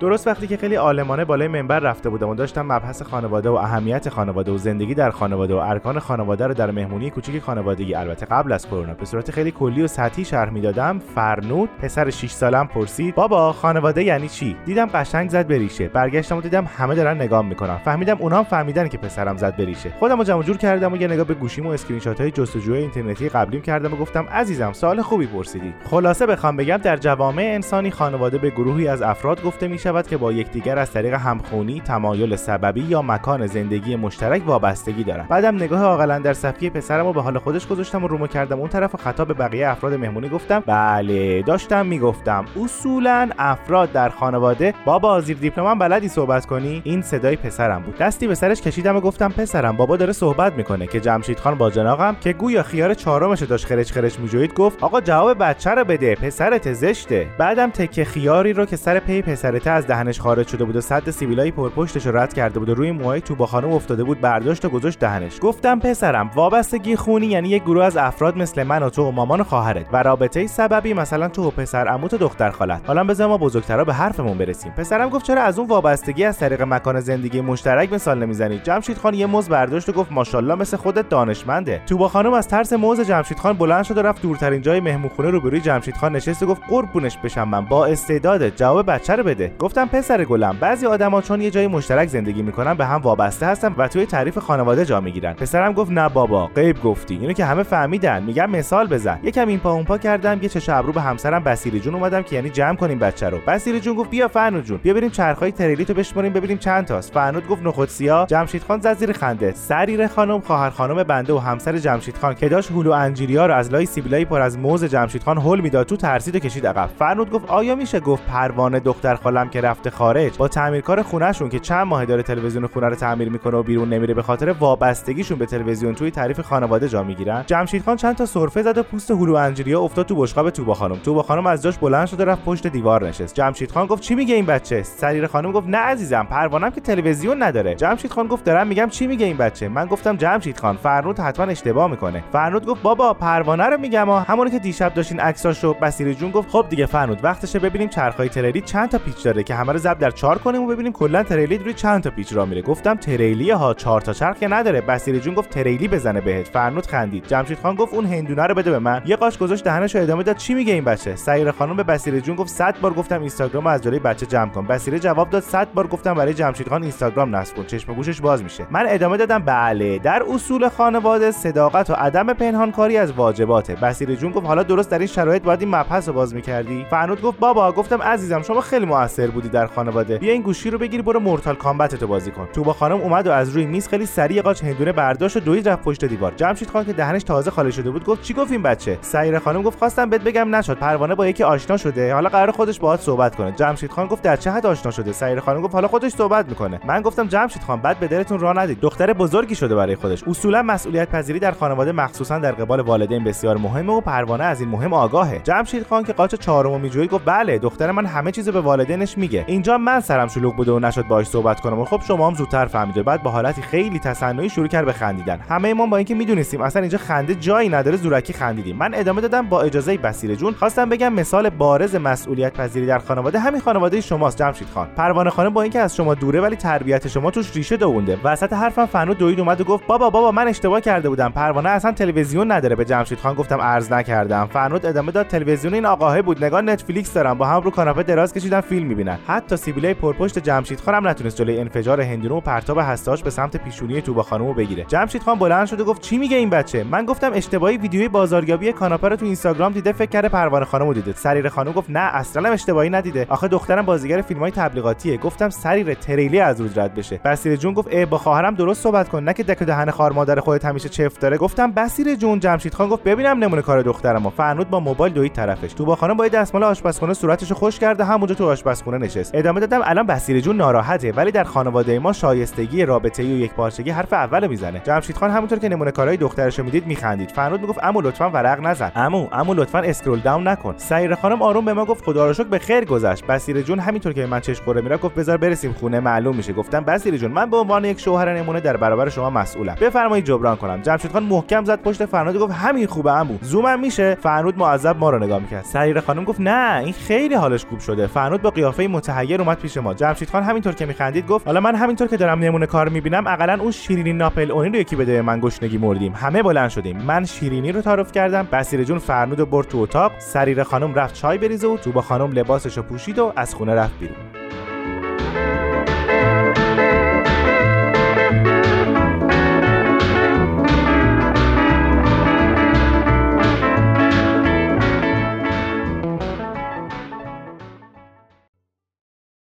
درست وقتی که خیلی عالمانه بالای منبر رفته بودم و داشتم مبحث خانواده و اهمیت خانواده و زندگی در خانواده و ارکان خانواده رو در مهمونی کوچیک خانوادگی البته قبل از کرونا. به صورت خیلی کلی و سطحی شرح می‌دادم. فرنود پسر 6 سالم پرسید بابا خانواده یعنی چی؟ دیدم قشنگ زد بریشه برگشتم و دیدم همه دارن نگام می‌کنن. فهمیدم اونها فهمیدن که پسرم زد بریشه خودم رو جمع جور کردم و یه نگاه به گوشیم و اسکرین شات های جستجوی اینترنتی قبلیم کردم و گفتم عزیزم سوال خوبی پرسیدی. خلاصه بخوام بگم در جوامع انسانی خانواده به گروهی از افراد گفته می شود که با یکدیگر از طریق همخونی تمایل سببی یا مکان زندگی مشترک وابستگی دارند بعدم نگاه عاقلا در صفحه پسرم رو به حال خودش گذاشتم و رومو کردم. اون طرف خطاب به بقیه افراد مهمونی گفتم بله داشتم می‌گفتم. اصولا افراد در خانواده بابا زیر دیپلمم بلدی صحبت کنی؟ این صدای پسرم بود. دستی به سرش کشیدم و گفتم پسرم بابا داره صحبت می‌کنه که جمشید خان با جناقم که گویا خیار چهارمش داشت خرچ خرچ میجوید گفت آقا جواب بچه رو بده پسرت زشته. بعدم تکه خیاری رو که سر پی پسرته از دهنش خارج شده بود و صد سیبیلای پرپشتش رد کرده بود و روی موهای تو خانم افتاده بود برداشت و گذاشت دهنش. گفتم پسرم وابستگی خونی یعنی یک گروه از افراد مثل من و تو و مامان و خواهرت و رابطه سببی مثلا تو و پسر عموت و دختر خالت. حالا بذار ما بزرگترا به حرفمون برسیم. پسرم گفت چرا از اون وابستگی از طریق مکان زندگی مشترک مثال نمی‌زنید جمشید خان یه موز برداشت و گفت ماشاءالله مثل خودت دانشمنده. توبا خانم از ترس موز جمشید خان بلند شد و رفت دورترین جای مهمونخونه روبروی جمشید خان نشست و گفت قربونش بشم من با استعداد. جواب بچه رو بده. گفتم پسر گلم بعضی آدما چون یه جای مشترک زندگی می‌کنن به هم وابسته هستن و توی تعریف خانواده جا می‌گیرن. پسرم گفت نه بابا غیب گفتی. اینو که همه فهمیدن. میگم مثال بزن. یکم این پا اون پا کردم یه چش ابرو به همسرم بسیری جون اومدم که یعنی جمع کنیم بچه رو. بسیری جون گفت بیا فرنود جون بیا بریم چرخای تریلی تو بشمریم ببینیم چند تاست. فرنود گفت نخود سیاه. جمشید خان زد زیر خنده. سریر خانم خواهر خانم بنده و همسر جمشید خان. که داشت هولو انجیریا رو از لای سیبیلای پر از موز جمشید خان هول می‌داد تو ترسید و کشید عقب. فرنود گفت آیا میشه؟ گفت پروانه دختر خالم که رفته خارج با تعمیرکار خونهشون که چند ماه داره تلویزیون خونه رو تعمیر می‌کنه و بیرون نمیره به خاطر وابستگیشون به تلویزیون توی تعریف خانواده جا می‌گیرن. جمشید خان چند تا سرفه زد و پوست هلو انجریا افتاد تو بشقاب توبا خانم. توبا خانم از جاش بلند شد و رفت پشت دیوار نشست. جمشید خان گفت چی میگه این بچه؟ سریر خانم گفت نه عزیزم پروانم که تلویزیون نداره. جمشید خان گفت دارم میگم چی میگه این بچه؟ من گفتم جمشید خان فرنود حتما اشتباه می‌کنه. فرنود گفت بابا پروانه رو میگم همونی که دیشب داشتین عکساشو بسیری جون گفت خب دیگه فرنود وقتشه ببینیم چرخای تریلی چند تا پیچ داره که همه رو ضرب در چهار کنیم و ببینیم کلا تریلی روی چند تا پیچ را میره. گفتم تریلی ها چهار تا چرخ که نداره. بسیری جون گفت تریلی بزنه بهت. فرنود خندید. جمشید خان گفت اون هندونه رو بده به من. یه قاش گذاشت دهنش رو ادامه داد. چی میگه این بچه؟ سعیر خانم به بسیری جون گفت 100 بار گفتم اینستاگرام از جلوی بچه جمع کن. بسیری جواب داد 100 بار گفتم برای جمشید خان اینستاگرام نصب کن. چشم گوشش باز میشه. من ادامه دادم بله. در اصول خانواده صداقت و عدم پنهانکاری از واجباته. بسیری جون گفت حالا درست در این شرایط باید این مبحث رو باز می‌کردی؟ فرنود گفت بابا گفتم عزیزم شما خیلی موثر بودی در خانواده. بیا این گوشی رو بگیر برو مورتال کامبت تو بازی کن. توبا خانم اومد و از روی میز خیلی سریع قاچ هندونه برداشت و دوید رفت پشت دیوار. جمشید خان که دهنش تازه خالی شده بود. گفت چی گفت این بچه؟ سعیر خانم گفت خواستم بهت بگم نشد. پروانه با یکی آشنا شده. حالا قرار خودش باهات صحبت کنه. جمشید خان گفت در چه حد آشنا شده؟ سعیر خانم گفت حالا خودش صحبت می‌کنه. من گفتم جمشید خان بعد به دلتون راه ندید. دختر بزرگی شده برای خودش. اصولا مسئولیت پذیری در خانواده مخصوصا در قبال والدین بسیار مهمه و پروانه از این مهم آگاهه. جمشید خان که قاچ چهارم میجوید گفت بله دختر من همه چیزو به والدینش میگه. اینجا من سرم شلوغ بوده و نشد باهاش صحبت کنم و خب شما هم زودتر فهمیده. بعد با حالتی خیلی تصنعی شروع کرد به خندیدن. همه ما با اینکه می‌دونستیم اصلا اینجا خنده جایی نداره زورکی خندیدیم. من ادامه دادم با اجازه بسیر جون. خواستم بگم مثال بارز مسئولیت پذیری در خانواده همین خانواده شماست جمشید خان. پروانه خانم با اینکه از شما دوره ولی تربیت شما توش ریشه دوونده. وسط حرفم فنو دوید اومد و گفت بابا بابا من اشتباه کرده بودم. پروانه اصلا تلویزیون نداره. به جمشید خان گفتم ارز نکردم. فرنود ادامه داد تلویزیون این آقاه بود. نگاه نتفلیکس دارم. با هم رو کاناپه دراز کشیدن فیلم می‌بینن. حتی سیبیلای پرپشت جمشید خانم نتونست جلوی انفجار هندونه و پرتاب هستاش به سمت پیشونی توبا خانومو بگیره. جمشید خان بلند شد و گفت چی میگه این بچه؟ من گفتم اشتباهی ویدیوی بازاریابی کاناپه رو تو اینستاگرام دیده فکر کرده پروانه خانمو دیده. سریر خانم گفت نه اصلا اشتباهی ندیده. آخه دخترم بازیگر فیلمای تبلیغاتیه. گفتم سریر تریلی از روز رد بشه. بسیر جون گفت ای با خواهرم درست صحبت کن. نه که دک دهن خار مادر خودت همیشه چفت داره. گفتم بسیر جون. جمشید خان گفت ببینم نمونه کار دخترمو. فرنود با موبایل دوید طرفش. تو با خانم با دستمال آشپزخونه صورتشو خوش کرده همونجا تو آشپزخونه نشست. ادامه دادم الان بسیری جون ناراحته ولی در خانواده ما شایستگی رابطه و یک پارچگی حرف اول می‌زنه. جمشید خان همونطور که نمونه کارهای دخترشو می‌دید میخندید. فرنود می‌گفت عمو لطفا ورق نزن. عمو عمو لطفا scroll down نکن. سعیر خانم آروم به ما گفت خدا رو به خیر گذشت. بسیر جون همینطور که من چش خوره میره گفت بذار برسیم خونه معلوم میشه. گفتم بسیر جون من به عنوان یک شوهر نمونه در برابر شما مسئولم. بفرمایید جبران کنم. جمشید خان محکم زد پشت فرنود گفت همین خوبه امو زومم میشه. فرنود معذب ما رو نگاه می‌کرد. سعیر خانم گفت نه این خیلی حالش خوب شده. فرنود با قیافه متحیر اومد پیش ما. جمشید خان همینطور که میخندید گفت حالا من همینطور که دارم نمونه کار می‌بینم اقلا اون شیرینی ناپلئونی رو یکی بده من گشنگی مردیم. همه بلند شدیم. من شیرینی رو تعارف کردم. بسیر جون فرنود و برد تو اتاق. سریر خانم رفت چای بریزه و تو با خانم لباسش رو پوشید و از خونه رفت بیرون.